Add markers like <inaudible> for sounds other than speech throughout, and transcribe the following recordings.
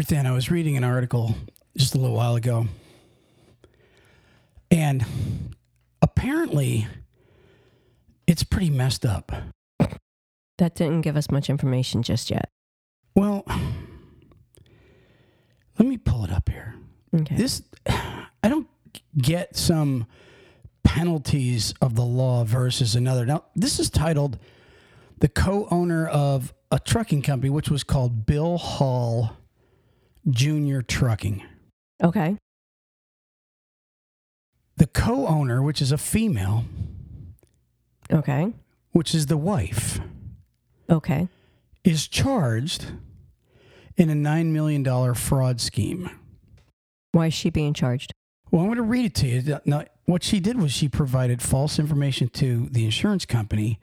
Ruthann, I was reading an article just a little while ago, and apparently it's pretty messed up. That didn't give us much information just yet. Well, let me pull it up here. Okay. This, I don't get some penalties of the law versus another. Now, this is titled The Co owner of a trucking company, which was called Bill Hall Junior Trucking. okay. The co owner, which is a female, Okay. which is the wife, Okay. is charged in a $9 million fraud scheme. Why is she being charged? Well, I'm going to read it to you. Now, what she did was she provided false information to the insurance company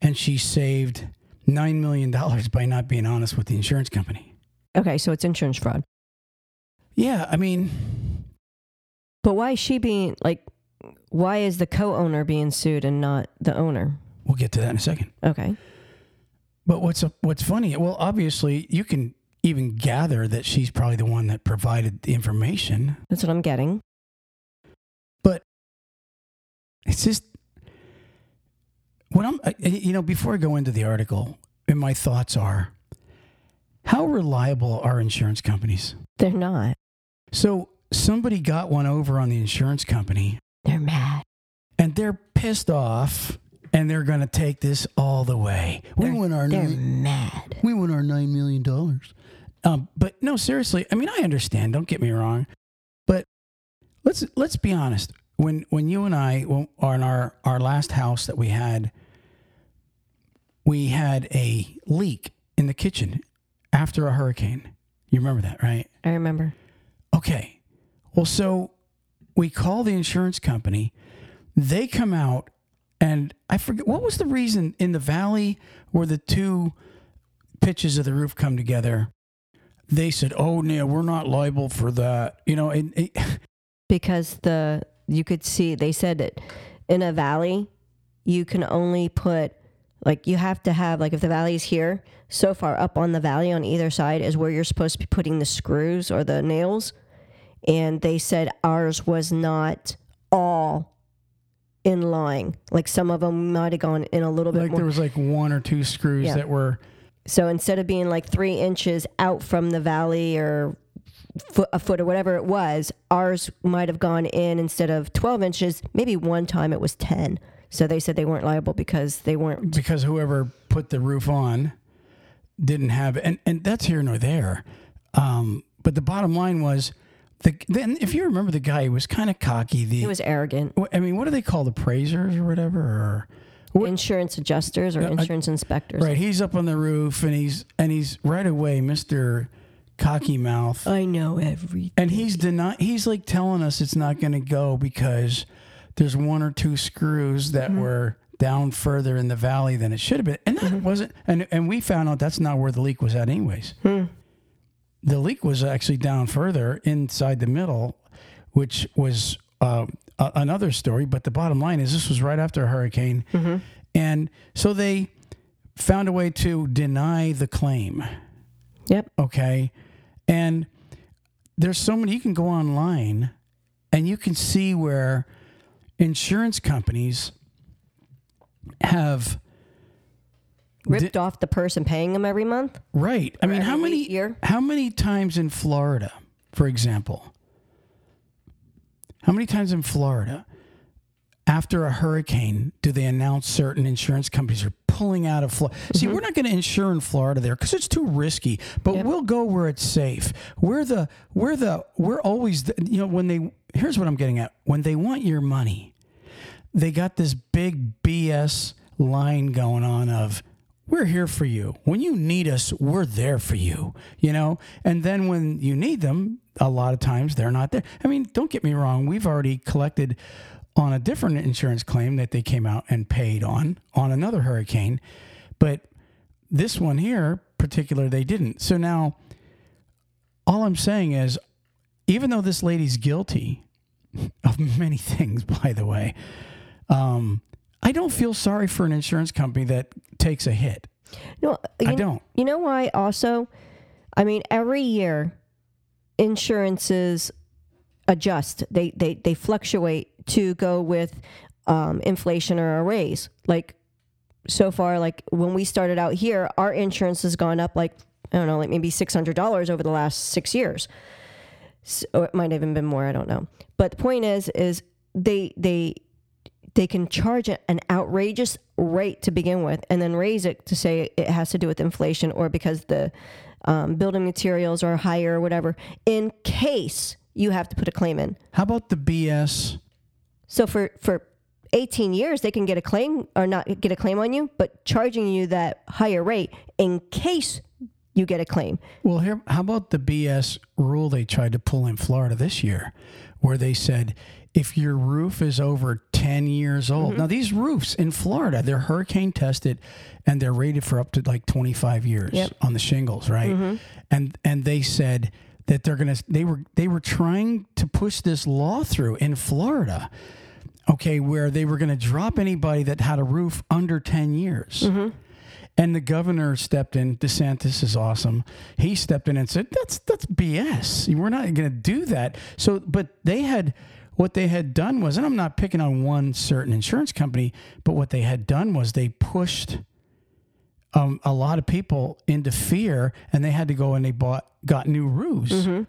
and she saved $9 million by not being honest with the insurance company. Okay, so it's insurance fraud. Yeah, I mean, But why is she being like? Why is the co-owner being sued and not the owner? we'll get to that in a second. Okay. But what's what's funny? Well, obviously, you can even gather that she's probably the one that provided the information. That's what I'm getting. But it's just what I'm. You know, before I go into the article, and my thoughts are, how reliable are insurance companies? They're not. So somebody got one over on the insurance company, They're mad. and they're pissed off, and they're going to take this all the way. We They're- want our They're nine, mad. we want our nine million dollars. Um, but no, seriously. I mean, I understand. Don't get me wrong, but let's let's be honest. When when you and I well, on our our last house that we had, we had a leak in the kitchen after a hurricane. You remember that, right? I remember. Okay. Well, so we call the insurance company. They come out, and I forget what was the reason in the valley where the two pitches of the roof come together. They said, "Oh, no, we're not liable for that." You know, and it, <laughs> because the you could see they said that in a valley you can only put like you have to have like if the valley is here so far up on the valley on either side is where you're supposed to be putting the screws or the nails and they said ours was not all in line like some of them might have gone in a little bit like more there was like one or two screws Yeah. that were so instead of being like three inches out from the valley or foot, a foot or whatever it was, ours might have gone in instead of 12 inches. Maybe one time it was 10. So they said they weren't liable because they weren't. because whoever put the roof on didn't have and and that's here nor there um but the bottom line was the then if you remember the guy he was kind of cocky the He was arrogant. i mean what do they call the appraisers or whatever or What- Insurance adjusters or Yeah, I- insurance inspectors. right he's up on the roof and he's and he's right away mr cocky mouth I know everything. and he's denying he's like telling us it's not going to go because there's one or two screws that mm-hmm. were down further in the valley than it should have been. And that mm-hmm. wasn't and and we found out that's not where the leak was at anyways. Hmm. The leak was actually down further inside the middle which was uh, a- another story but the bottom line is this was right after a hurricane. Mm-hmm. And so they found a way to deny the claim. Yep. okay? And there's so many you can go online and you can see where insurance companies have Ripped off the person paying them every month. right i mean how many year? how many times in florida for example how many times in florida after a hurricane do they announce certain insurance companies are pulling out of Florida? See, mm-hmm. we're not going to insure in Florida there because it's too risky. But Yep. we'll go where it's safe. We're the we're the we're always the, you know when they here's what I'm getting at when they want your money, they got this big BS line going on of we're here for you. When you need us, we're there for you, you know? And then when you need them, a lot of times they're not there. I mean, don't get me wrong, we've already collected on a different insurance claim that they came out and paid on on another hurricane, but this one here particular they didn't. So now all I'm saying is even though this lady's guilty <laughs> of many things by the way, um I don't feel sorry for an insurance company that takes a hit. No, you I don't. You know why? Also, I mean, every year insurances adjust. They they they fluctuate to go with um, inflation or a raise. Like so far, like when we started out here, our insurance has gone up like I don't know, like maybe six hundred dollars over the last six years. So it might have even been more. I don't know. But the point is, is they they they can charge it an outrageous rate to begin with, and then raise it to say it has to do with inflation or because the um, building materials are higher or whatever, in case you have to put a claim in. How about the BS? So for for 18 years, they can get a claim or not get a claim on you, but charging you that higher rate in case you get a claim. Well, here, how about the BS rule they tried to pull in Florida this year, where they said if your roof is over 10 years old. Mm-hmm. Now, these roofs in Florida, they're hurricane tested and they're rated for up to like 25 years yep. on the shingles, right? Mm-hmm. And and they said that they're going to they were they were trying to push this law through in Florida. Okay, where they were going to drop anybody that had a roof under 10 years. Mm-hmm. And the governor stepped in. DeSantis is awesome. He stepped in and said, "That's that's BS. We're not going to do that." So, but they had what they had done was, and I'm not picking on one certain insurance company, but what they had done was they pushed um, a lot of people into fear, and they had to go and they bought got new roofs. Mm-hmm.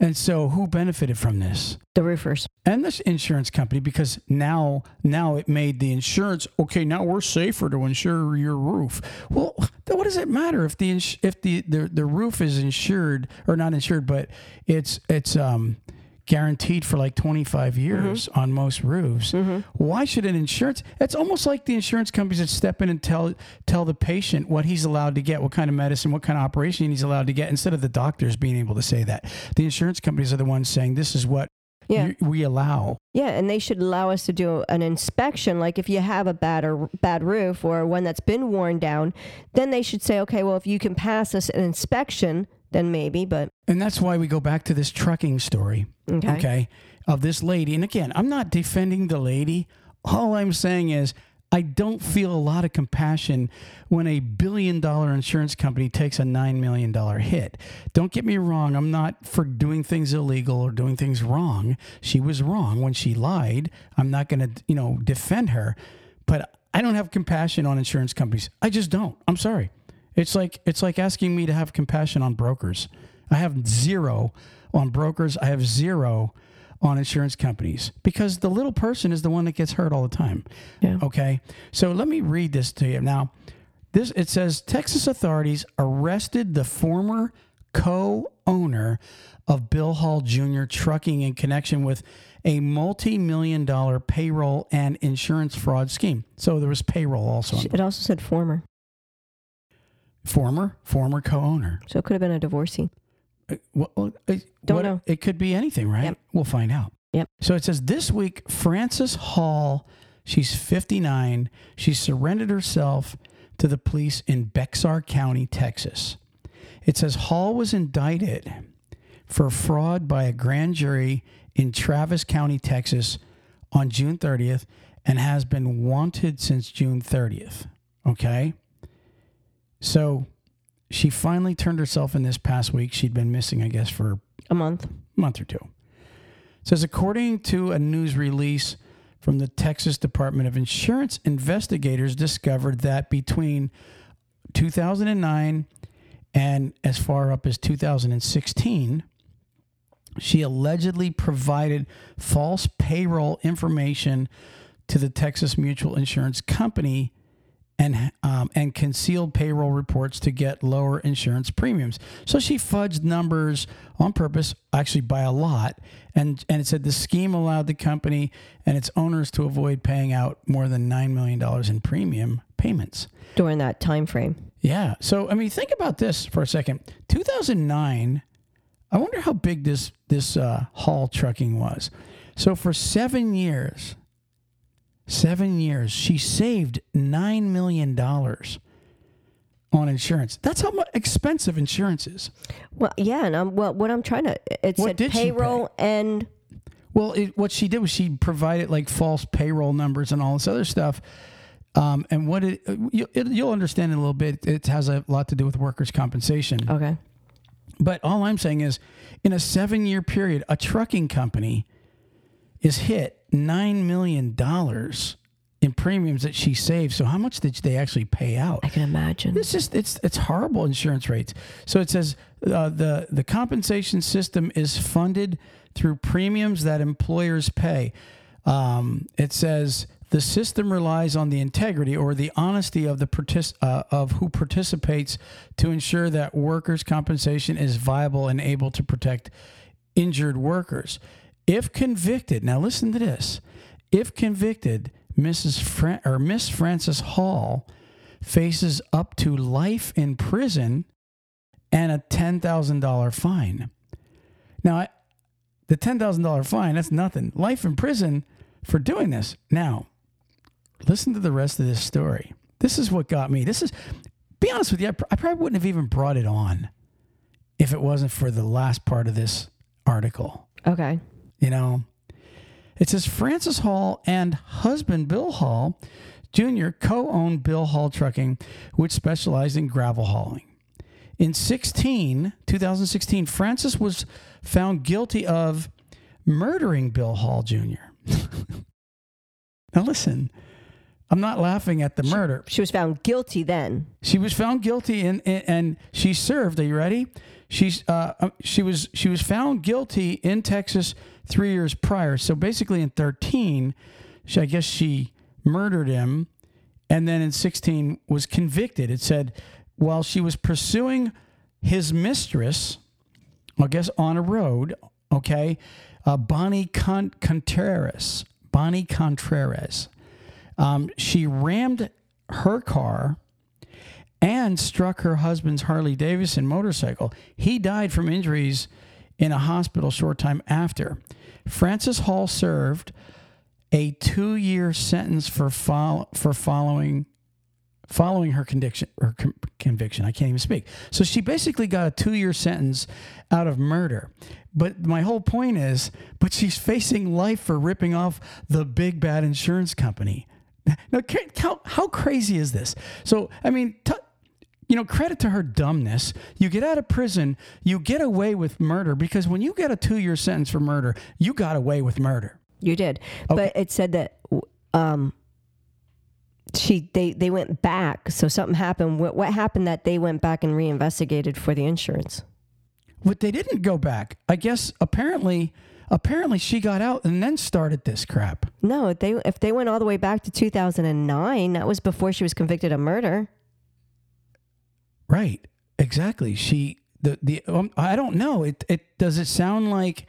And so, who benefited from this? The roofers and this insurance company, because now now it made the insurance okay. Now we're safer to insure your roof. Well, what does it matter if the if the the, the roof is insured or not insured, but it's it's um guaranteed for like 25 years mm-hmm. on most roofs. Mm-hmm. Why should an insurance? It's almost like the insurance companies that step in and tell tell the patient what he's allowed to get, what kind of medicine, what kind of operation he's allowed to get, instead of the doctors being able to say that. The insurance companies are the ones saying this is what yeah. we allow. Yeah, and they should allow us to do an inspection. Like if you have a bad or bad roof or one that's been worn down, then they should say, okay, well, if you can pass us an inspection, then maybe, but. And that's why we go back to this trucking story. Okay. Okay. Of this lady. And again, I'm not defending the lady. All I'm saying is, I don't feel a lot of compassion when a billion dollar insurance company takes a $9 million hit. Don't get me wrong, I'm not for doing things illegal or doing things wrong. She was wrong when she lied. I'm not going to, you know, defend her, but I don't have compassion on insurance companies. I just don't. I'm sorry. It's like it's like asking me to have compassion on brokers. I have zero on brokers. I have zero on insurance companies because the little person is the one that gets hurt all the time. Yeah. Okay. So let me read this to you. Now, this it says Texas authorities arrested the former co-owner of Bill Hall Jr. Trucking in connection with a multi-million dollar payroll and insurance fraud scheme. So there was payroll also. It also said former. Former, former co-owner. So it could have been a divorcee. Uh, well, it, Don't what, know. It could be anything, right? Yep. We'll find out. Yep. So it says this week, Frances Hall, she's 59. She surrendered herself to the police in Bexar County, Texas. It says Hall was indicted for fraud by a grand jury in Travis County, Texas on June 30th and has been wanted since June 30th. Okay. So she finally turned herself in this past week. She'd been missing, I guess, for a month, month or two. It says according to a news release from the Texas Department of Insurance, investigators discovered that between 2009 and as far up as 2016, she allegedly provided false payroll information to the Texas Mutual Insurance Company and um, and concealed payroll reports to get lower insurance premiums. So she fudged numbers on purpose, actually by a lot, and and it said the scheme allowed the company and its owners to avoid paying out more than nine million dollars in premium payments during that time frame. Yeah. So I mean, think about this for a second. 2009. I wonder how big this this uh, Hall trucking was. So for seven years, Seven years. She saved $9 million on insurance. That's how much expensive insurance is. Well, yeah. And I'm, well, what I'm trying to, it what said payroll and. Well, it, what she did was she provided like false payroll numbers and all this other stuff. Um, and what it, you, will understand in a little bit. It has a lot to do with workers' compensation. Okay. But all I'm saying is, in a seven year period, a trucking company is hit $9 million in premiums that she saved. So, how much did they actually pay out? I can imagine. It's just it's it's horrible insurance rates. So it says uh, the the compensation system is funded through premiums that employers pay. Um, it says the system relies on the integrity or the honesty of the partic- uh, of who participates to ensure that workers' compensation is viable and able to protect injured workers. If convicted, now listen to this. If convicted, Mrs. Fran- or Miss Frances Hall faces up to life in prison and a $10,000 fine. Now, the $10,000 fine, that's nothing. Life in prison for doing this. Now, listen to the rest of this story. This is what got me. This is, be honest with you, I probably wouldn't have even brought it on if it wasn't for the last part of this article. Okay. You know, it says Frances Hall and husband Bill Hall Jr. co owned Bill Hall Trucking, which specialized in gravel hauling. In 16, 2016, Frances was found guilty of murdering Bill Hall Jr. <laughs> now, listen, I'm not laughing at the murder. She was found guilty then. She was found guilty and, and, she served. Are you ready? She's uh, uh, she was she was found guilty in Texas three years prior. So basically, in 13, she, I guess she murdered him, and then in 16 was convicted. It said while she was pursuing his mistress, I guess on a road, okay, uh, Bonnie Con- Contreras, Bonnie Contreras, um, she rammed her car and struck her husband's Harley Davidson motorcycle. He died from injuries in a hospital short time after. Frances Hall served a two-year sentence for fol- for following following her conviction con- conviction. I can't even speak. So she basically got a two-year sentence out of murder. But my whole point is, but she's facing life for ripping off the big bad insurance company. Now, how, how crazy is this? So, I mean, t- you know, credit to her dumbness. You get out of prison, you get away with murder because when you get a two year sentence for murder, you got away with murder. You did, but it said that um, she they they went back. So something happened. What, what happened that they went back and reinvestigated for the insurance? But they didn't go back. I guess apparently, apparently she got out and then started this crap. No, if they if they went all the way back to 2009, that was before she was convicted of murder. Right. Exactly. She the the um, I don't know. It it does it sound like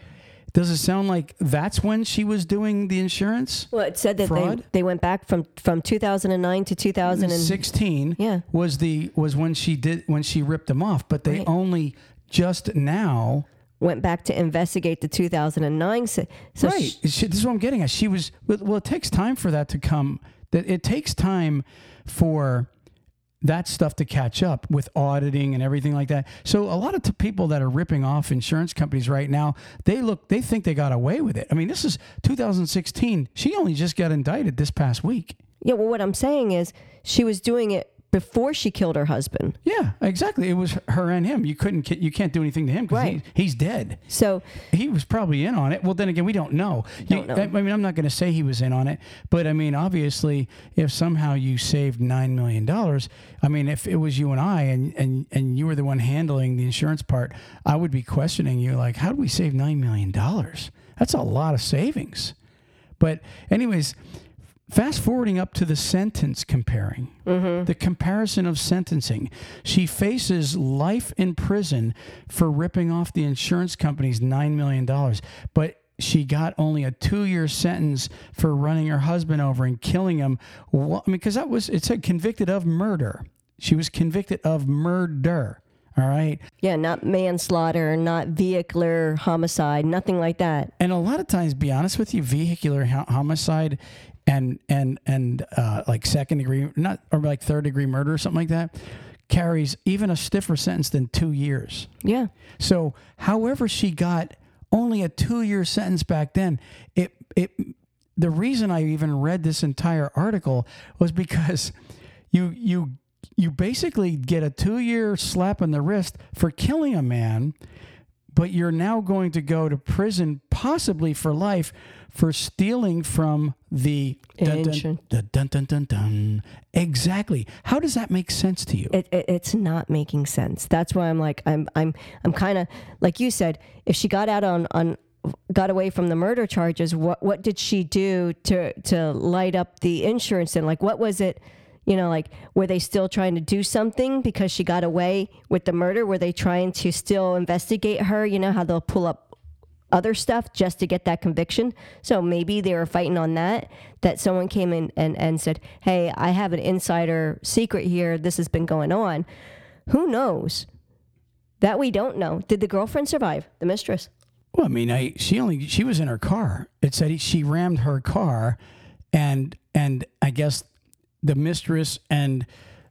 does it sound like that's when she was doing the insurance? Well, it said that they, Fraud? they went back from from 2009 to 2016. Yeah. was the was when she did when she ripped them off, but they Right. only just now Went back to investigate the 2009. So, right. sh- She, this is what I'm getting at. She was well, well. It takes time for that to come. That it takes time for that stuff to catch up with auditing and everything like that. So a lot of t- people that are ripping off insurance companies right now, they look, they think they got away with it. I mean, this is 2016. She only just got indicted this past week. yeah, well, what I'm saying is she was doing it before she killed her husband. Yeah, exactly. It was her and him. You couldn't, you can't do anything to him because Right. he, he's dead. So he was probably in on it. Well, then again, we don't know. Don't know. I I mean, I'm not going to say he was in on it, but I mean, obviously, if somehow you saved nine million dollars, I mean, if it was you and I, and and and you were the one handling the insurance part, I would be questioning you, like, how did we save nine million dollars? That's a lot of savings. But anyways. Fast forwarding up to the sentence comparing, mm-hmm. the comparison of sentencing. She faces life in prison for ripping off the insurance company's $9 million, but she got only a two year sentence for running her husband over and killing him. Wha- I mean, because that was, it said convicted of murder. She was convicted of murder. All right. yeah, not manslaughter, not vehicular homicide, nothing like that. and a lot of times be honest with you vehicular homicide and and and uh, like second degree not or like third degree murder or something like that carries even a stiffer sentence than two years Yeah. so however she got only a two year sentence back then it it the reason i even read this entire article was because you you you basically get a two year slap on the wrist for killing a man, but you're now going to go to prison possibly for life for stealing from the dun, dun, dun, dun, dun, dun, dun. Exactly. How does that make sense to you? it, it, it's not making sense. That's why I'm like I'm I'm I'm kind of like you said. If she got out on on got away from the murder charges, what what did she do to to light up the insurance? And like, what was it? You know, like were they still trying to do something because she got away with the murder? Were they trying to still investigate her? You know how they'll pull up other stuff just to get that conviction. So maybe they were fighting on that. That someone came in and, and said, Hey, I have an insider secret here. This has been going on. Who knows? That we don't know. Did the girlfriend survive? The mistress? Well, I mean, I she only she was in her car. It said she rammed her car, and and I guess the mistress and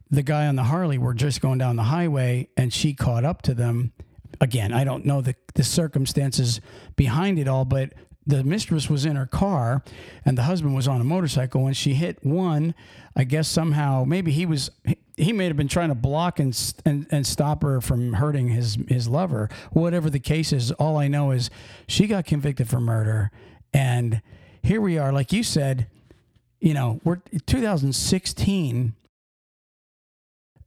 the guy on the Harley were just going down the highway, and she caught up to them. Again, I don't know the the circumstances behind it all, but the mistress was in her car, and the husband was on a motorcycle. When she hit one, I guess somehow maybe he was he may have been trying to block and, and and stop her from hurting his his lover. Whatever the case is, all I know is she got convicted for murder, and here we are. Like you said, you know, we're 2016.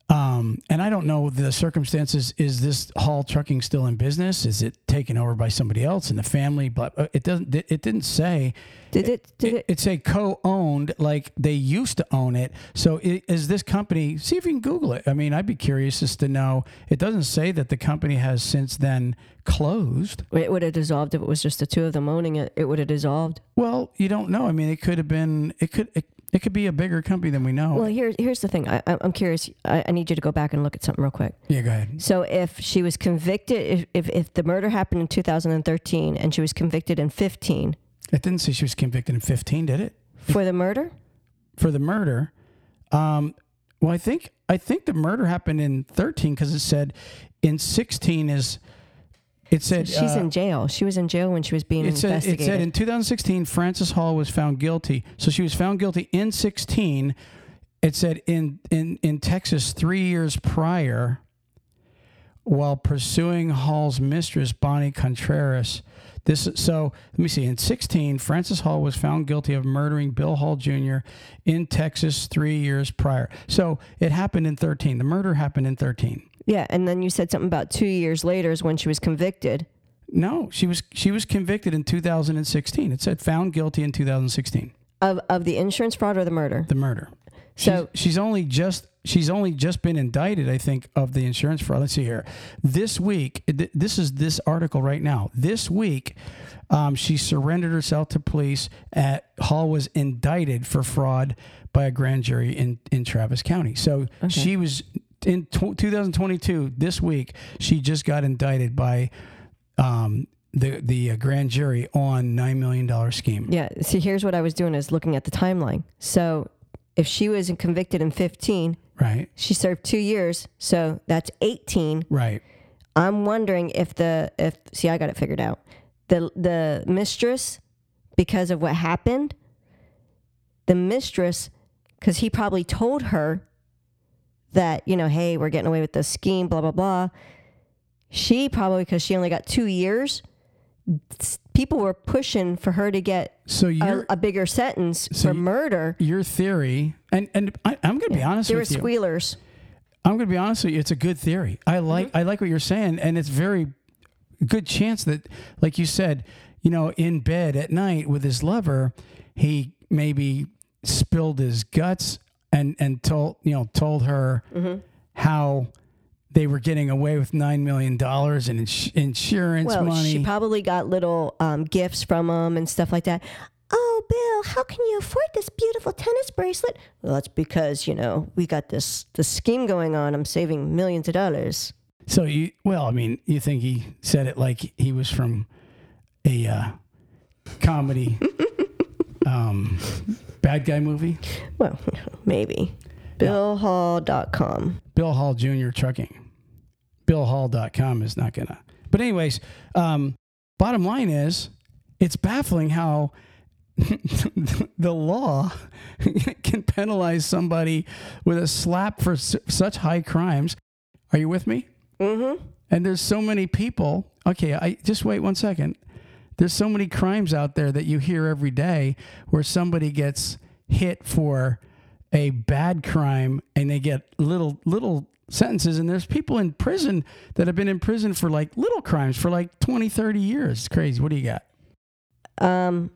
Um, and I don't know the circumstances. Is this Hall Trucking still in business? Is it taken over by somebody else in the family? But uh, it doesn't. It didn't say. Did it? Did It, it? co-owned, like they used to own it. So is this company? See if you can Google it. I mean, I'd be curious as to know. It doesn't say that the company has since then closed. It would have dissolved if it was just the two of them owning it. It would have dissolved. Well, you don't know. I mean, it could have been. It could. It, it could be a bigger company than we know. Well, here's here's the thing. I, I- I'm curious. I, I need you to go back and look at something real quick. yeah, go ahead. So if she was convicted, if, if, if the murder happened in 2013 and she was convicted in 15 It didn't say she was convicted in 15, did it? for the murder, For the murder. Um, well, I think I think the murder happened in 13 because it said in 16 is. It said she's uh, in jail. She was in jail when she was being It said, it investigated. said in 2016, Frances Hall was found guilty. So she was found guilty in 16. It said in, in, in Texas three years prior, while pursuing Hall's mistress, Bonnie Contreras. This so let me see. In 16, Frances Hall was found guilty of murdering Bill Hall Jr. in Texas three years prior. So it happened in 13. The murder happened in 13. Yeah, and then you said something about two years later is when she was convicted. No, she was she was convicted in 2016. It said found guilty in 2016. Of, of the insurance fraud or the murder? the murder. So- she's, she's only just she's only just been indicted, I think, of the insurance fraud. Let's see here. This week, th- this is this article right now. This week, um, she surrendered herself to police. At Hall was indicted for fraud by a grand jury in in Travis County. So she was in tw 2022. This week, she just got indicted by. Um, the the uh, grand jury on nine million dollar scheme. Yeah. See, here's what I was doing is looking at the timeline. So if she was convicted in 15, Right, she served two years. So that's 18. right. I'm wondering if the if see I got it figured out. The the mistress because of what happened, the mistress cuz he probably told her that, you know, hey, we're getting away with the scheme blah blah blah. She probably cuz she only got 2 years, people were pushing for her to get So a, a bigger sentence So for murder. your theory, and and I, I'm going to be honest They were with you. squealers. I'm going to be honest with you. It's a good theory. I mm-hmm. like I like what you're saying, and it's very good chance that, like you said, you know, in bed at night with his lover, he maybe spilled his guts and and told you know told her how they were getting away with nine million dollars in ins- insurance Well, money. she probably got little um, gifts from them and stuff like that. Oh, Bill, how can you afford this beautiful tennis bracelet? Well, that's because you know we got this this scheme going on. I'm saving millions of dollars. So you, well, I mean, you think he said it like he was from a uh, comedy, <laughs> um, bad guy movie? Well, <laughs> maybe. BillHall.com. Bill Hall Jr. Trucking. BillHall.com is not gonna. But anyways, um, bottom line is, it's baffling how <laughs> the law <laughs> can penalize somebody with a slap for s- such high crimes. Are you with me? Mm-hmm. And there's so many people. Okay, I just wait one second. There's so many crimes out there that you hear every day where somebody gets hit for a bad crime and they get little little sentences and there's people in prison that have been in prison for like little crimes for like 20 30 years it's crazy what do you got Um,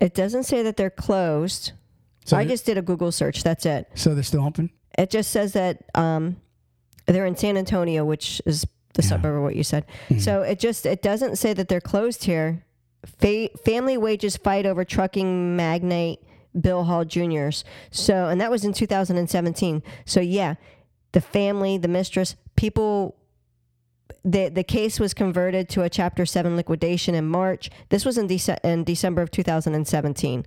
it doesn't say that they're closed. so, I just did a Google search. That's it. so they're still open It just says that um, they're in San Antonio, which is the Yeah. suburb of what you said. Mhm. So it just it doesn't say that they're closed here. Fa- family wages fight over trucking magnate Bill Hall Jr.'s. So and that was in 2017. So yeah, the family, the mistress, people. The, the case was converted to a Chapter 7 liquidation in March. This was in, Dece- in December of 2017.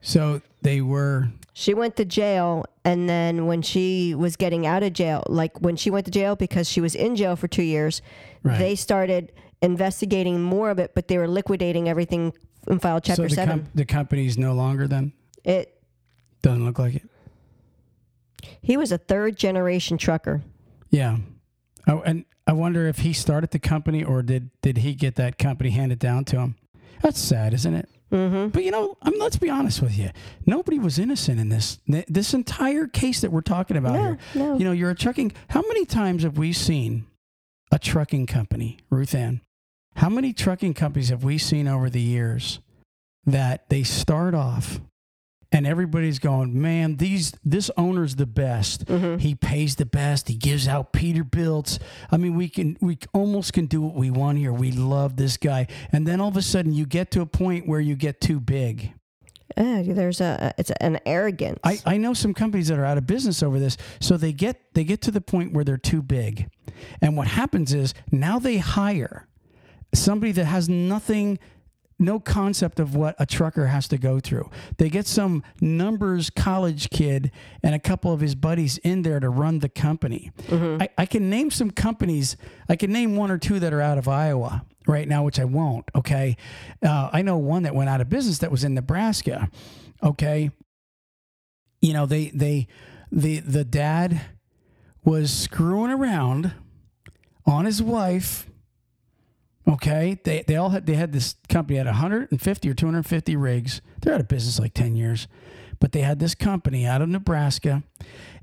so they were She went to jail, and then when she was getting out of jail, like when she went to jail because she was in jail for two years, right they started investigating more of it, but they were liquidating everything and filed so Chapter the, 7. com- the company's no longer then it doesn't look like it He was a third generation trucker. Yeah. Oh, and I wonder if he started the company or did did he get that company handed down to him? That's sad, isn't it? Mm-hmm. But you know, I mean, let's be honest with you. Nobody was innocent in this this entire case that we're talking about No, here. no. You know, you're a trucking. How many times have we seen a trucking company, Ruth Ann? How many trucking companies have we seen over the years that they start off and everybody's going, man, these this owner's the best. Mm-hmm. He pays the best. He gives out Peterbilts. I mean, we can we almost can do what we want here. We love this guy, and then all of a sudden you get to a point where you get too big. Uh, there's a it's an arrogance. I, I know some companies that are out of business over this. So they get they get to the point where they're too big. And what happens is now they hire somebody that has nothing no concept of what a trucker has to go through. They get some numbers college kid and a couple of his buddies in there to run the company. I, I can name some companies. I can name one or two that are out of Iowa right now, which I won't. Okay. Uh, I know one that went out of business that was in Nebraska. Okay. You know, they, they, the, the dad was screwing around on his wife Okay, they they all had they had this company had 150 or 250 rigs. They're out of business like 10 years, but they had this company out of Nebraska,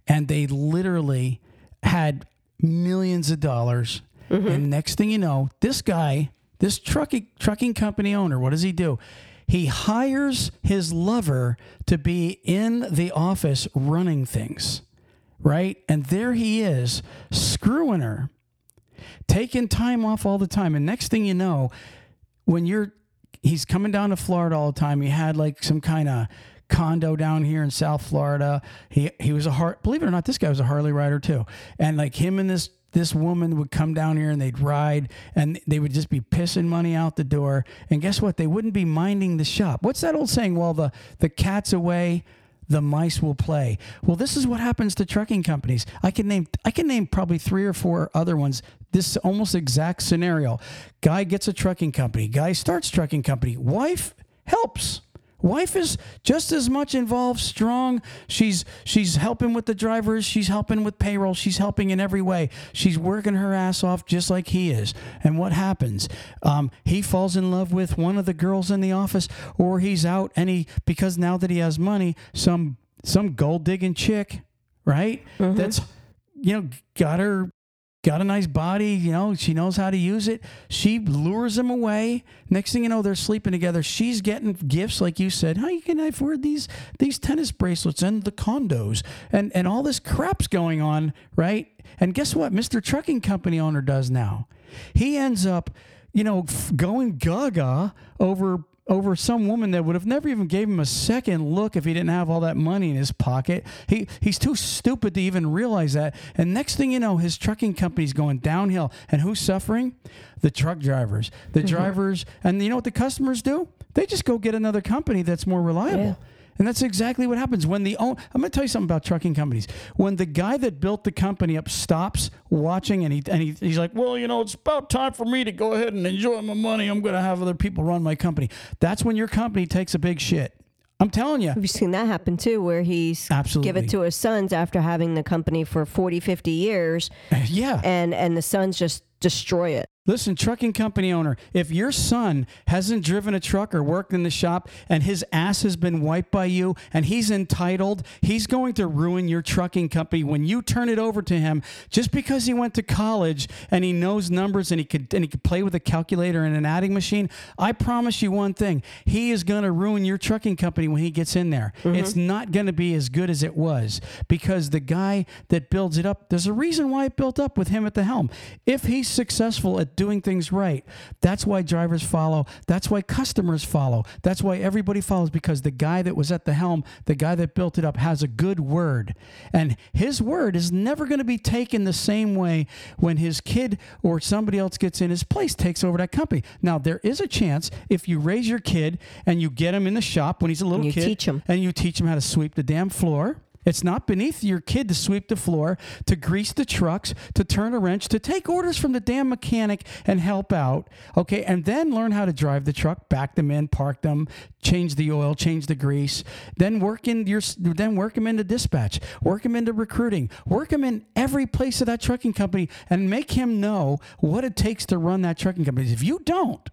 and they literally had millions of dollars. Mm-hmm. And next thing you know, this guy, this trucking trucking company owner, what does he do? He hires his lover to be in the office running things, right? And there he is screwing her taking time off all the time. And next thing you know, when you're he's coming down to Florida all the time. He had like some kind of condo down here in South Florida. He he was a Har- believe it or not, this guy was a Harley rider too. And like him and this this woman would come down here and they'd ride and they would just be pissing money out the door. And guess what? They wouldn't be minding the shop. What's that old saying? Well, the the cat's away, the mice will play. Well, this is what happens to trucking companies. I can name I can name probably three or four other ones. This almost exact scenario. Guy gets a trucking company. Guy starts trucking company. Wife helps. Wife is just as much involved, strong. She's she's helping with the drivers. She's helping with payroll. She's helping in every way. She's working her ass off just like he is. And what happens? Um, he falls in love with one of the girls in the office, or he's out and he because now that he has money, some some gold digging chick, right? That's you know got her got a nice body, you know, she knows how to use it. She lures him away. Next thing you know, they're sleeping together. She's getting gifts, like you said. How you can I afford these these tennis bracelets and the condos and and all this crap's going on, right? And guess what? Mr. Trucking Company owner does now. He ends up, you know, going gaga over over some woman that would have never even gave him a second look if he didn't have all that money in his pocket. He he's too stupid to even realize that. And next thing you know, his trucking company's going downhill. And who's suffering? The truck drivers. The mm-hmm. drivers and you know what the customers do? They just go get another company that's more reliable. Yeah. And that's exactly what happens when the own. I'm going to tell you something about trucking companies. When the guy that built the company up stops watching and he and he, he's like, "Well, you know, it's about time for me to go ahead and enjoy my money. I'm going to have other people run my company." That's when your company takes a big shit. I'm telling you. We've you seen that happen too, where he's Absolutely. give it to his sons after having the company for 40, 50 years, Yeah. and and the sons just destroy it. Listen, trucking company owner, if your son hasn't driven a truck or worked in the shop and his ass has been wiped by you and he's entitled, he's going to ruin your trucking company when you turn it over to him just because he went to college and he knows numbers and he could and he could play with a calculator and an adding machine. I promise you one thing, he is going to ruin your trucking company when he gets in there. Mm-hmm. It's not going to be as good as it was because the guy that builds it up, there's a reason why it built up with him at the helm. If he's successful at doing things right. That's why drivers follow. That's why customers follow. That's why everybody follows because the guy that was at the helm, the guy that built it up, has a good word. And his word is never going to be taken the same way when his kid or somebody else gets in his place, takes over that company. Now, there is a chance if you raise your kid and you get him in the shop when he's a little you kid teach him. and you teach him how to sweep the damn floor. It's not beneath your kid to sweep the floor, to grease the trucks, to turn a wrench, to take orders from the damn mechanic and help out. Okay, and then learn how to drive the truck, back them in, park them, change the oil, change the grease. Then work in your, then work them into dispatch, work them into recruiting, work them in every place of that trucking company, and make him know what it takes to run that trucking company. If you don't,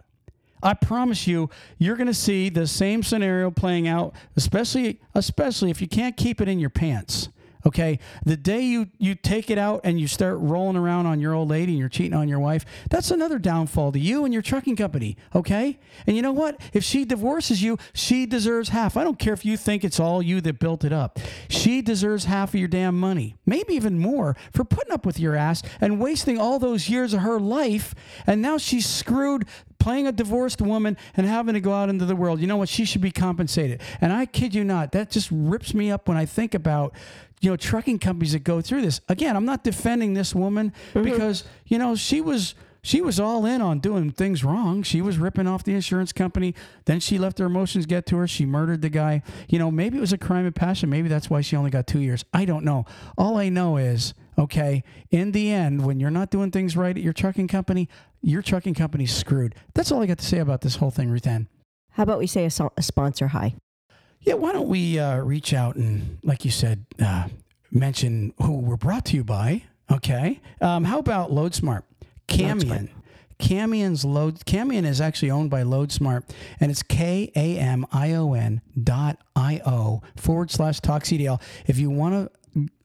I promise you, you're going to see the same scenario playing out, especially especially if you can't keep it in your pants. Okay, the day you you take it out and you start rolling around on your old lady and you're cheating on your wife, that's another downfall to you and your trucking company. Okay, and you know what? If she divorces you, she deserves half. I don't care if you think it's all you that built it up. She deserves half of your damn money, maybe even more, for putting up with your ass and wasting all those years of her life. And now she's screwed playing a divorced woman and having to go out into the world. You know what? She should be compensated. And I kid you not, that just rips me up when I think about you know trucking companies that go through this. Again, I'm not defending this woman mm-hmm. because you know she was she was all in on doing things wrong. She was ripping off the insurance company. Then she let her emotions get to her. She murdered the guy. You know, maybe it was a crime of passion. Maybe that's why she only got two years. I don't know. All I know is, okay, in the end, when you're not doing things right at your trucking company, your trucking company's screwed. That's all I got to say about this whole thing, Ruth Ann. How about we say a, so- a sponsor hi? Yeah, why don't we uh, reach out and, like you said, uh, mention who we're brought to you by? Okay. Um, how about LoadSmart? Kamion. Kamion's Load Kamion is actually owned by LoadSmart, and it's K A M I O N dot I O forward slash talk CDL. If you want to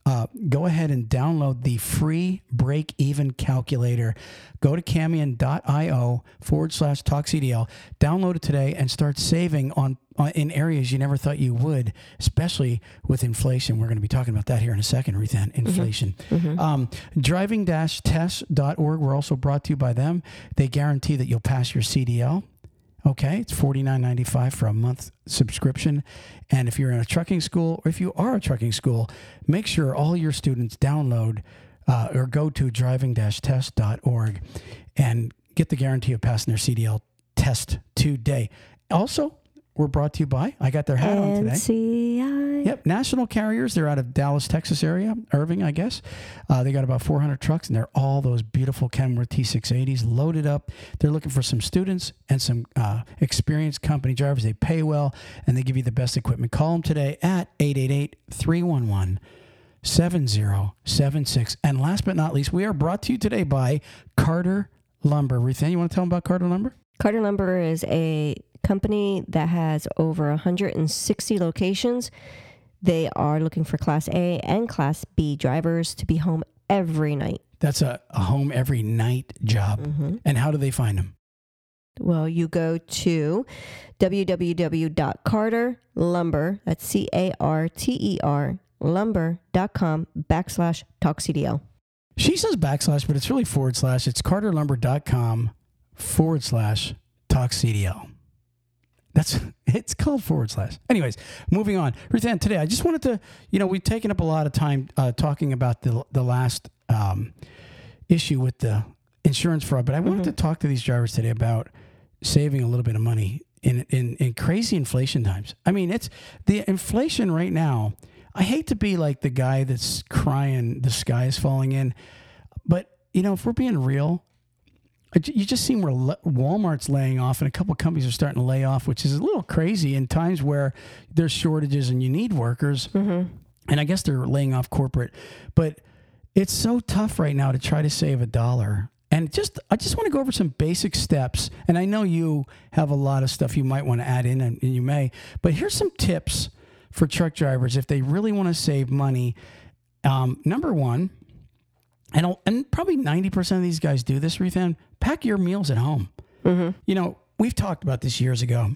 uh, go ahead and download the free break even calculator. Go to kamion.io forward slash talkcdl. Download it today and start saving on, on in areas you never thought you would, especially with inflation. We're going to be talking about that here in a second, Ruthann. Inflation. Um, driving test.org. We're also brought to you by them. They guarantee that you'll pass your CDL. Okay, it's forty nine ninety five for a month subscription, and if you're in a trucking school or if you are a trucking school, make sure all your students download uh, or go to driving-test.org and get the guarantee of passing their CDL test today. Also, we're brought to you by I got their hat on today. NCI. Yep, national carriers. They're out of Dallas, Texas area, Irving, I guess. Uh, they got about 400 trucks, and they're all those beautiful Kenworth T680s loaded up. They're looking for some students and some uh, experienced company drivers. They pay well, and they give you the best equipment. Call them today at 888 311 7076. And last but not least, we are brought to you today by Carter Lumber. Ruthann, you want to tell them about Carter Lumber? Carter Lumber is a company that has over 160 locations. They are looking for Class A and Class B drivers to be home every night. That's a, a home every night job. Mm-hmm. And how do they find them? Well, you go to www.carterlumber, that's C A R T E R, lumber.com backslash talkcdl. She says backslash, but it's really forward slash. It's carterlumber.com forward slash talkcdl. That's <laughs> it's called forward slash. Anyways, moving on. Ruthann, today I just wanted to, you know, we've taken up a lot of time uh, talking about the the last um, issue with the insurance fraud, but I wanted to talk to these drivers today about saving a little bit of money in, in in crazy inflation times. I mean, it's the inflation right now. I hate to be like the guy that's crying the sky is falling in, but you know, if we're being real, you just seen where Walmart's laying off and a couple of companies are starting to lay off, which is a little crazy in times where there's shortages and you need workers. Mm-hmm. And I guess they're laying off corporate, but it's so tough right now to try to save a dollar. And just, I just want to go over some basic steps. And I know you have a lot of stuff you might want to add in, and, and you may. But here's some tips for truck drivers if they really want to save money. Um, number one, and and probably ninety percent of these guys do this, Ruthann. Pack your meals at home. Mm-hmm. You know, we've talked about this years ago.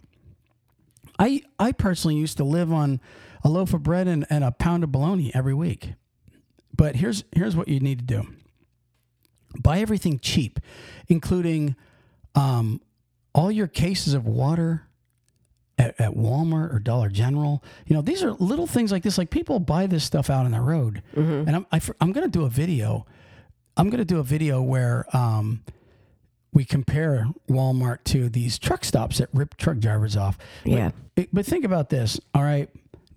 I I personally used to live on a loaf of bread and, and a pound of bologna every week. But here's here's what you need to do: buy everything cheap, including um, all your cases of water, at, at, Walmart or Dollar General. You know, these are little things like this. Like people buy this stuff out on the road, mm-hmm. and I'm I, am i am going to do a video. I'm going to do a video where um, we compare Walmart to these truck stops that rip truck drivers off. Yeah. But, but think about this. All right.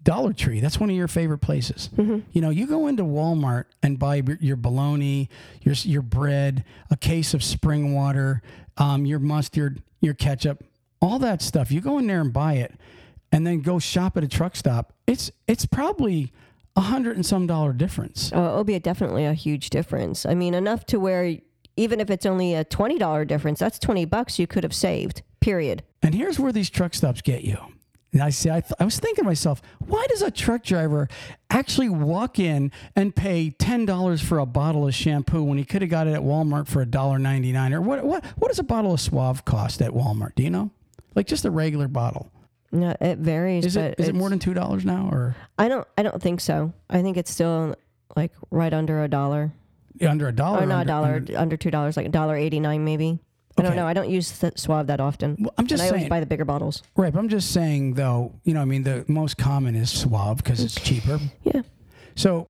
Dollar Tree, that's one of your favorite places. Mm-hmm. You know, you go into Walmart and buy your bologna, your your bread, a case of spring water, um, your mustard, your ketchup, all that stuff. You go in there and buy it, and then go shop at a truck stop. It's it's probably a hundred and some dollar difference. Oh, it'll be a, definitely a huge difference. I mean, enough to where even if it's only a twenty dollar difference, that's twenty bucks you could have saved. Period. And here's where these truck stops get you. And I say, I, th- I, was thinking to myself, why does a truck driver actually walk in and pay ten dollars for a bottle of shampoo when he could have got it at Walmart for a dollar ninety nine? Or what? What? What does a bottle of Suave cost at Walmart? Do you know? Like just a regular bottle. No, it varies. Is it is it more than two dollars now, or I don't I don't think so. I think it's still like right under a dollar. Under a dollar? Or not a dollar, under, under two dollars, like a dollar eighty nine maybe. I don't know. I don't use Suave that often. Well, I'm just and saying. I always buy the bigger bottles. Right, but I'm just saying though. You know, I mean, the most common is Suave because it's cheaper. Yeah. So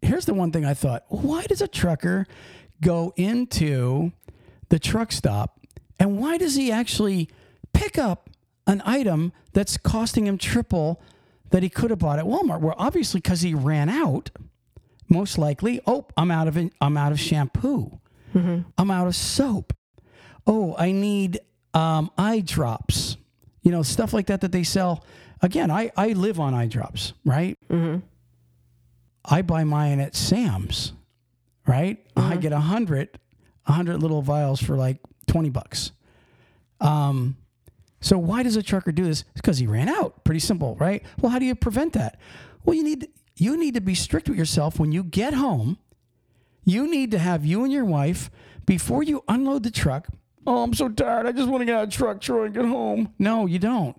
here's the one thing I thought: Why does a trucker go into the truck stop, and why does he actually pick up an item that's costing him triple that he could have bought at Walmart? Well, obviously because he ran out. Most likely, oh, I'm out of I'm out of shampoo. Mm-hmm. I'm out of soap oh, I need um, eye drops, you know, stuff like that that they sell. Again, I, I live on eye drops, right? Mm-hmm. I buy mine at Sam's, right? Mm-hmm. I get a hundred, a hundred little vials for like 20 bucks. Um, so why does a trucker do this? It's because he ran out. Pretty simple, right? Well, how do you prevent that? Well, you need you need to be strict with yourself when you get home. You need to have you and your wife before you unload the truck Oh, I'm so tired. I just want to get out of the truck, Troy, and get home. No, you don't.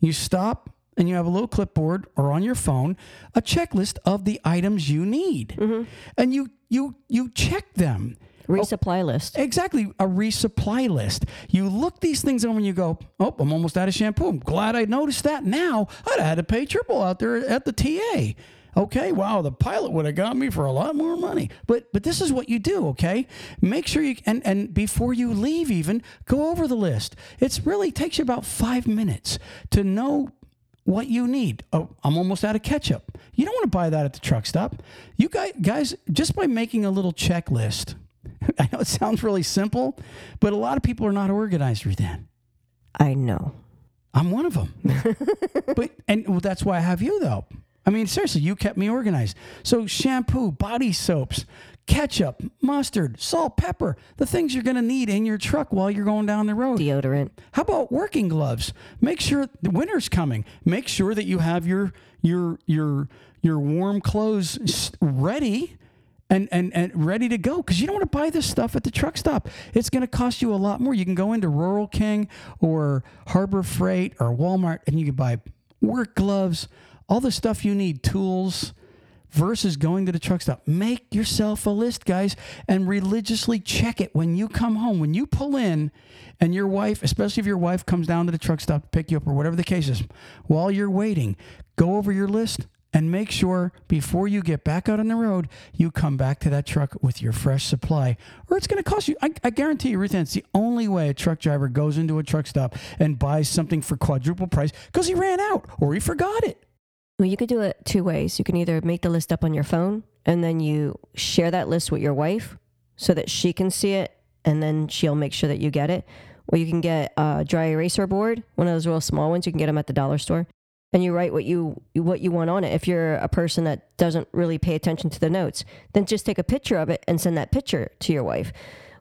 You stop and you have a little clipboard or on your phone a checklist of the items you need, mm-hmm. and you you you check them. Oh, resupply oh, list. Exactly, a resupply list. You look these things over and you go, "Oh, I'm almost out of shampoo. I'm glad I noticed that. Now I'd have had to pay triple out there at the TA." Okay, wow, the pilot would have got me for a lot more money. But but this is what you do, okay? Make sure you and and before you leave even, go over the list. It's really takes you about 5 minutes to know what you need. Oh, I'm almost out of ketchup. You don't want to buy that at the truck stop. You guys, guys just by making a little checklist. <laughs> I know it sounds really simple, but a lot of people are not organized that. I know. I'm one of them. <laughs> but and well, that's why I have you though. I mean, seriously, you kept me organized. So, shampoo, body soaps, ketchup, mustard, salt, pepper, the things you're going to need in your truck while you're going down the road. Deodorant. How about working gloves? Make sure the winter's coming. Make sure that you have your your your your warm clothes ready and and and ready to go because you don't want to buy this stuff at the truck stop. It's going to cost you a lot more. You can go into Rural King or Harbor Freight or Walmart and you can buy work gloves all the stuff you need, tools, versus going to the truck stop. Make yourself a list, guys, and religiously check it when you come home. When you pull in and your wife, especially if your wife comes down to the truck stop to pick you up or whatever the case is, while you're waiting, go over your list and make sure before you get back out on the road, you come back to that truck with your fresh supply, or it's going to cost you. I, I guarantee you, Ruth Ann, it's the only way a truck driver goes into a truck stop and buys something for quadruple price because he ran out or he forgot it. Well, you could do it two ways. You can either make the list up on your phone and then you share that list with your wife so that she can see it and then she'll make sure that you get it. Or you can get a dry eraser board, one of those real small ones. You can get them at the dollar store and you write what you what you want on it. If you're a person that doesn't really pay attention to the notes, then just take a picture of it and send that picture to your wife.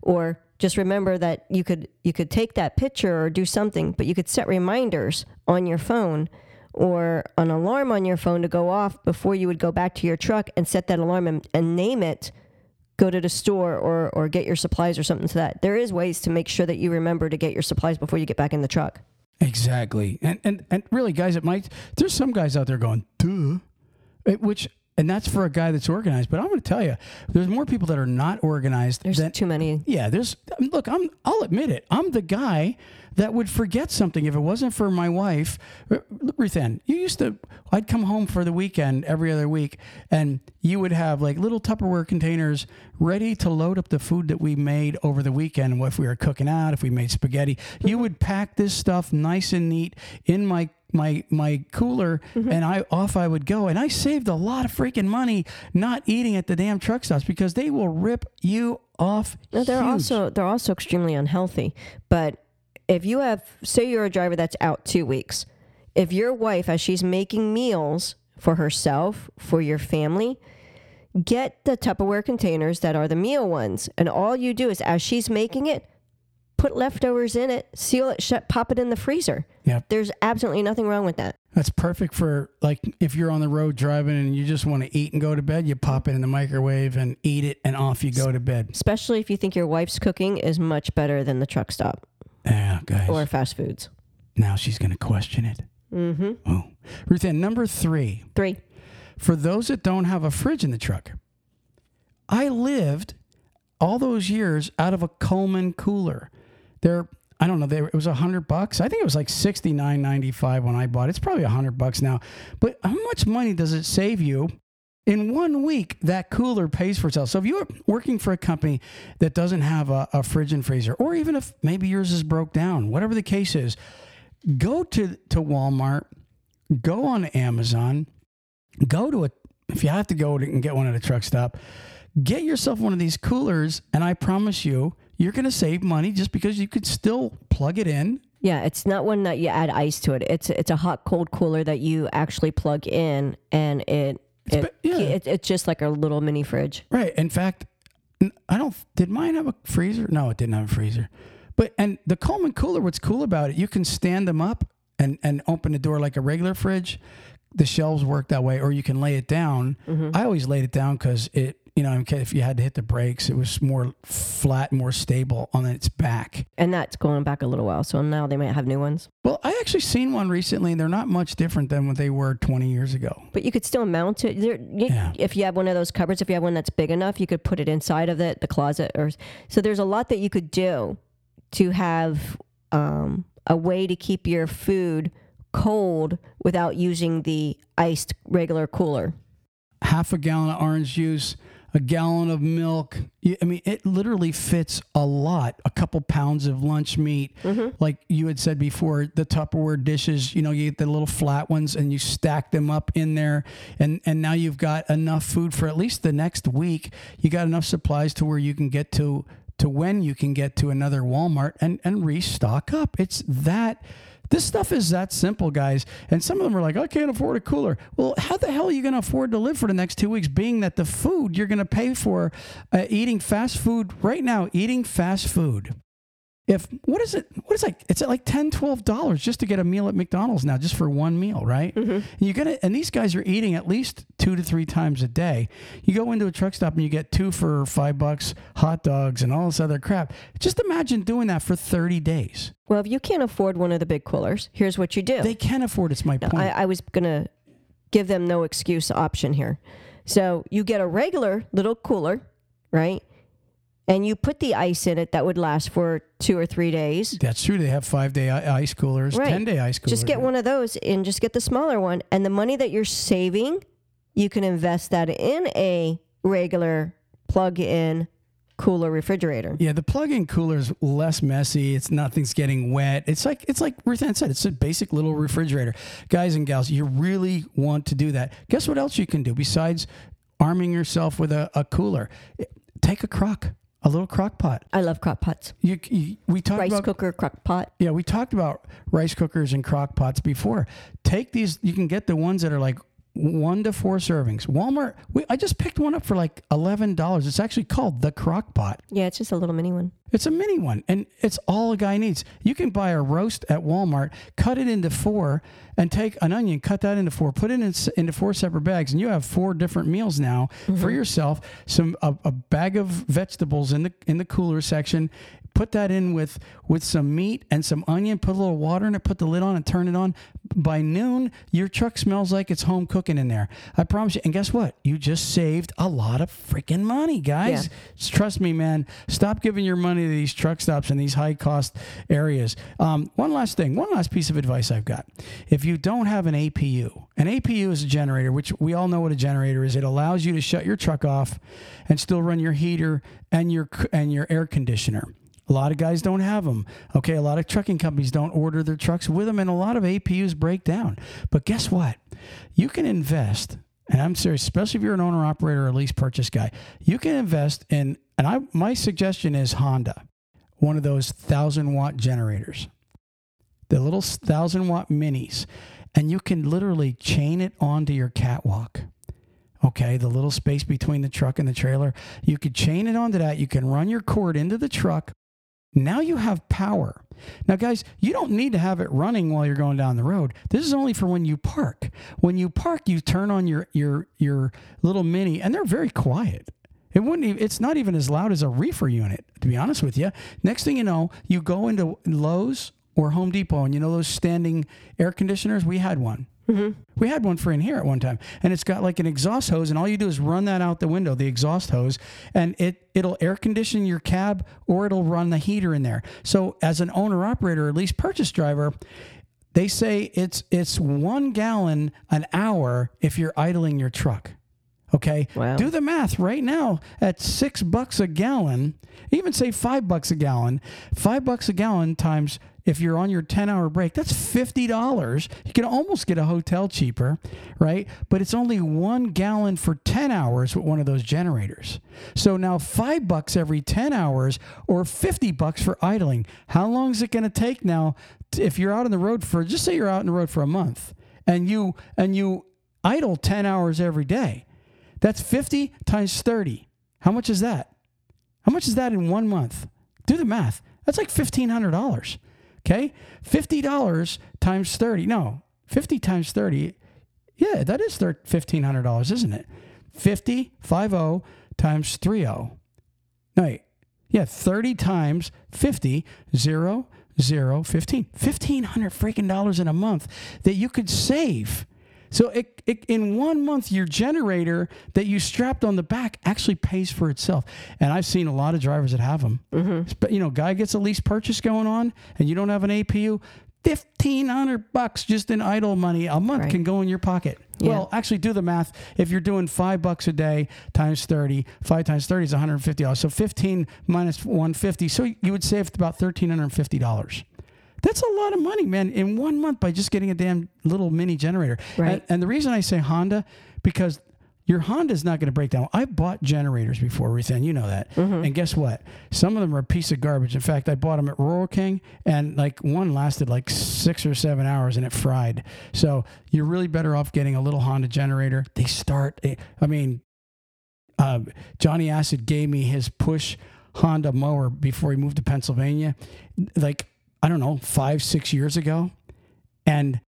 Or just remember that you could you could take that picture or do something, but you could set reminders on your phone or an alarm on your phone to go off before you would go back to your truck and set that alarm and, and name it go to the store or or get your supplies or something to that. There is ways to make sure that you remember to get your supplies before you get back in the truck. Exactly. And and and really, guys, it might. There's some guys out there going, "Duh," which. And that's for a guy that's organized. But I'm going to tell you, there's more people that are not organized. There's than, too many. Yeah, there's. Um, look, I'm. I'll admit it. I'm the guy that would forget something if it wasn't for my wife. Ruth Ann, you used to. I'd come home for the weekend every other week, and you would have like little Tupperware containers ready to load up the food that we made over the weekend. What if we were cooking out, if we made spaghetti, you mm-hmm. would pack this stuff nice and neat in my my my cooler mm-hmm. and I off I would go and I saved a lot of freaking money not eating at the damn truck stops because they will rip you off. No, they're huge. also they're also extremely unhealthy. But if you have say you're a driver that's out 2 weeks, if your wife as she's making meals for herself, for your family, get the Tupperware containers that are the meal ones and all you do is as she's making it put leftovers in it, seal it shut, pop it in the freezer. Yeah. There's absolutely nothing wrong with that. That's perfect for like if you're on the road driving and you just want to eat and go to bed, you pop it in the microwave and eat it and off you go to bed. Especially if you think your wife's cooking is much better than the truck stop. Yeah, guys. Or fast foods. Now she's going to question it. Mm-hmm. Oh. Ruth Ann, number three. Three. For those that don't have a fridge in the truck, I lived all those years out of a Coleman cooler. They're I don't know. They, it was a hundred bucks. I think it was like sixty nine ninety five when I bought it. It's probably a hundred bucks now. But how much money does it save you? In one week, that cooler pays for itself. So if you're working for a company that doesn't have a, a fridge and freezer, or even if maybe yours is broke down, whatever the case is, go to to Walmart, go on Amazon, go to a if you have to go and get one at a truck stop, get yourself one of these coolers, and I promise you you're going to save money just because you could still plug it in. Yeah, it's not one that you add ice to it. It's it's a hot cold cooler that you actually plug in, and it it, yeah. it it's just like a little mini fridge. Right. In fact, I don't. Did mine have a freezer? No, it didn't have a freezer. But and the Coleman cooler, what's cool about it, you can stand them up and and open the door like a regular fridge. The shelves work that way, or you can lay it down. Mm-hmm. I always laid it down because it you know, if you had to hit the brakes, it was more flat, more stable on its back. And that's going back a little while. So now they might have new ones. Well, I actually seen one recently, and they're not much different than what they were 20 years ago. But you could still mount it. There, you, yeah. If you have one of those cupboards, if you have one that's big enough, you could put it inside of it, the closet. or So there's a lot that you could do to have um, a way to keep your food cold without using the iced regular cooler. Half a gallon of orange juice a gallon of milk. I mean, it literally fits a lot. A couple pounds of lunch meat, mm-hmm. like you had said before. The Tupperware dishes, you know, you get the little flat ones and you stack them up in there, and and now you've got enough food for at least the next week. You got enough supplies to where you can get to to when you can get to another Walmart and and restock up. It's that this stuff is that simple, guys. And some of them are like, I can't afford a cooler. Well, how the hell are you going to afford to live for the next two weeks, being that the food you're going to pay for uh, eating fast food right now, eating fast food if what is it what is it it's at like 10 12 dollars just to get a meal at mcdonald's now just for one meal right? Mm-hmm. and you get it and these guys are eating at least two to three times a day. You go into a truck stop and you get two for five bucks hot dogs and all this other crap. Just imagine doing that for 30 days. Well if you can't afford one of the big coolers here's what you do. They can afford it's my point. I, I was gonna give them no excuse option here. So you get a regular little cooler right and you put the ice in it that would last for two or three days. That's true. They have five day ice coolers, right. 10 day ice coolers. Just get one of those and just get the smaller one. And the money that you're saving you can invest that in a regular plug-in cooler refrigerator. Yeah, the plug-in cooler is less messy. It's nothing's getting wet. It's like it's like Ruth Ann said. It's a basic little refrigerator, guys and gals. You really want to do that. Guess what else you can do besides arming yourself with a, a cooler? Take a crock, a little crock pot. I love crock pots. You, you we talked Rice about cooker, crock pot. yeah, we talked about rice cookers and crock pots before. Take these. You can get the ones that are like one to four servings. Walmart. We, I just picked one up for like eleven dollars. It's actually called the crock pot. Yeah, it's just a little mini one. It's a mini one, and it's all a guy needs. You can buy a roast at Walmart, cut it into four, and take an onion, cut that into four, put it in, into four separate bags, and you have four different meals now mm-hmm. for yourself. Some a, a bag of vegetables in the in the cooler section. Put that in with with some meat and some onion. Put a little water in it. Put the lid on and turn it on. By noon, your truck smells like it's home cooking in there. I promise you. And guess what? You just saved a lot of freaking money, guys. Trust me, man. Stop giving your money to these truck stops in these high cost areas. Um, one last thing, one last piece of advice I've got. If you don't have an APU, an APU is a generator, which we all know what a generator is. It allows you to shut your truck off and still run your heater and your and your air conditioner. A lot of guys don't have them. Okay, a lot of trucking companies don't order their trucks with them, and a lot of APUs break down. But guess what? You can invest, and I'm serious, especially if you're an owner operator or lease purchase guy. You can invest in, and I my suggestion is Honda, one of those thousand watt generators, the little thousand watt minis, and you can literally chain it onto your catwalk okay, the little space between the truck and the trailer. You could chain it onto that. You can run your cord into the truck. Now you have power. Now, guys, you don't need to have it running while you're going down the road. This is only for when you park. When you park, you turn on your your your little mini, and they're very quiet. It wouldn't. Even, it's not even as loud as a reefer unit, to be honest with you. Next thing you know, you go into Lowe's or Home Depot, and you know those standing air conditioners. We had one. Mm-hmm. We had one for in here at one time, and it's got like an exhaust hose, and all you do is run that out the window, the exhaust hose, and it it'll air condition your cab or it'll run the heater in there. So as an owner operator, or at least purchase driver, they say it's it's one gallon an hour if you're idling your truck. Okay, Wow. do the math right now at six bucks a gallon. Even say five bucks a gallon. Five bucks a gallon times if you're on your 10 hour break, that's $50. You can almost get a hotel cheaper, right? But it's only one gallon for 10 hours with one of those generators. So now five bucks every 10 hours or 50 bucks for idling. How long is it going to take now if you're out on the road for, just say you're out on the road for a month and you, and you idle 10 hours every day? That's 50 times 30. How much is that? How much is that in one month? Do the math. That's like $1,500. Okay? $50 times 30. No, 50 times 30. Yeah, that is thir- $1,500, isn't it? 50, 50 times 30. No, wait. Yeah, 30 times 50, 0, 0, 15. 1500 freaking dollars in a month that you could save. So it, it, in one month, your generator that you strapped on the back actually pays for itself. And I've seen a lot of drivers that have them. But mm-hmm. you know, guy gets a lease purchase going on, and you don't have an APU. Fifteen hundred bucks just in idle money a month Right. can go in your pocket. Yeah. Well, actually, do the math. If you're doing five bucks a day times thirty, five times thirty is one hundred fifty dollars. So fifteen minus one fifty, so you would save about thirteen hundred fifty dollars. That's a lot of money, man, in one month by just getting a damn little mini generator. Right. And, and the reason I say Honda, because your Honda's not going to break down. I bought generators before, Ruthann, you know that. And guess what? Some of them are a piece of garbage. In fact, I bought them at Rural King, and like one lasted like six or seven hours, and it fried. So you're really better off getting a little Honda generator. They start. I mean, uh, Johnny Acid gave me his push Honda mower before he moved to Pennsylvania, like I don't know, five six years ago, and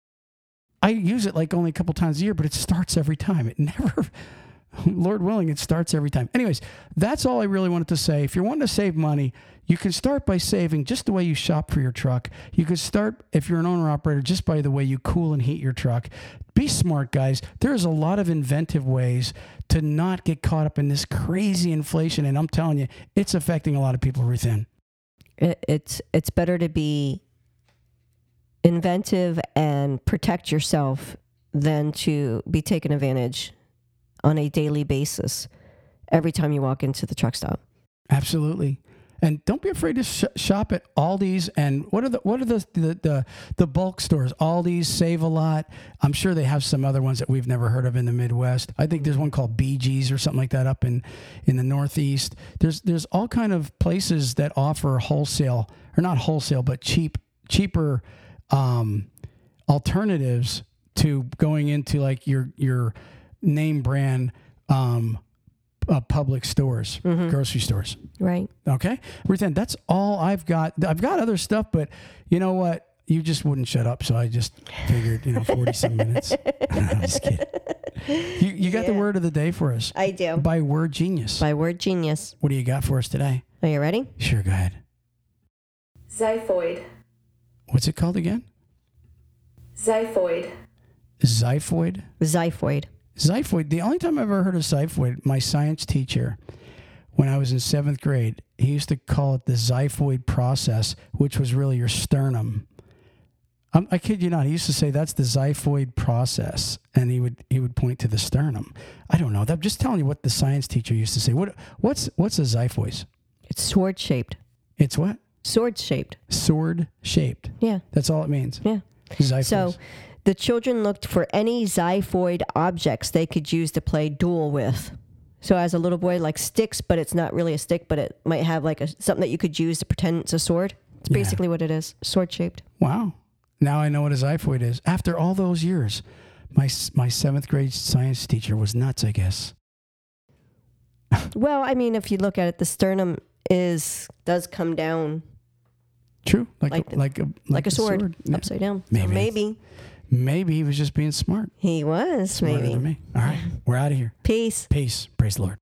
I use it like only a couple times a year, but it starts every time. It <laughs> never, Lord willing, it starts every time. Anyways, that's all I really wanted to say. If you're wanting to save money, you can start by saving just the way you shop for your truck. You could start, if you're an owner operator, just by the way you cool and heat your truck. Be smart, guys. There's a lot of inventive ways to not get caught up in this crazy inflation. And I'm telling you, it's affecting a lot of people within. It, it's it's better to be inventive and protect yourself than to be taken advantage on a daily basis every time you walk into the truck stop. Absolutely. And don't be afraid to sh- shop at Aldi's and what are the what are the, the the the bulk stores? Aldi's, Save a Lot. I'm sure they have some other ones that we've never heard of in the Midwest. I think there's one called BJ's or something like that up in in the Northeast. There's there's all kind of places that offer wholesale or not wholesale but cheap cheaper um, alternatives to going into like your your name brand um, uh, public stores, grocery stores. Right. Okay, Ruthann, that's all I've got. I've got other stuff, but you know what? You just wouldn't shut up, so I just figured, you know, forty some minutes. I'm <laughs> <laughs> just kidding. You, you got the word of the day for us I do. by Word Genius. By word genius. What do you got for us today? Are you ready? Sure, go ahead. Xiphoid. What's it called again? Xiphoid. Xiphoid. Xiphoid. Xiphoid. The only time I've ever heard of xiphoid, my science teacher, when I was in seventh grade, he used to call it the xiphoid process, which was really your sternum. I'm, I kid you not. He used to say that's the xiphoid process, and he would he would point to the sternum. I don't know. I'm just telling you what the science teacher used to say. What what's what's a xiphoid? It's sword shaped. It's what Sword shaped. sword shaped. Yeah. That's all it means. Yeah. Xiphoid. So the children looked for any xiphoid objects they could use to play duel with. So as a little boy, like sticks, but it's not really a stick, but it might have like a something that you could use to pretend it's a sword. It's Yeah. basically what it is, sword shaped. Wow. Now I know what a xiphoid is. After all those years, my my seventh grade science teacher was nuts. I guess. Well, I mean, if you look at it, the sternum is does come down True. Like Like a, like a like, like, a sword, Yeah. upside down. So Maybe. maybe Maybe he was just being smart. he was. Smarter maybe. than me. All right. We're out of here. Peace. Peace. Praise the Lord.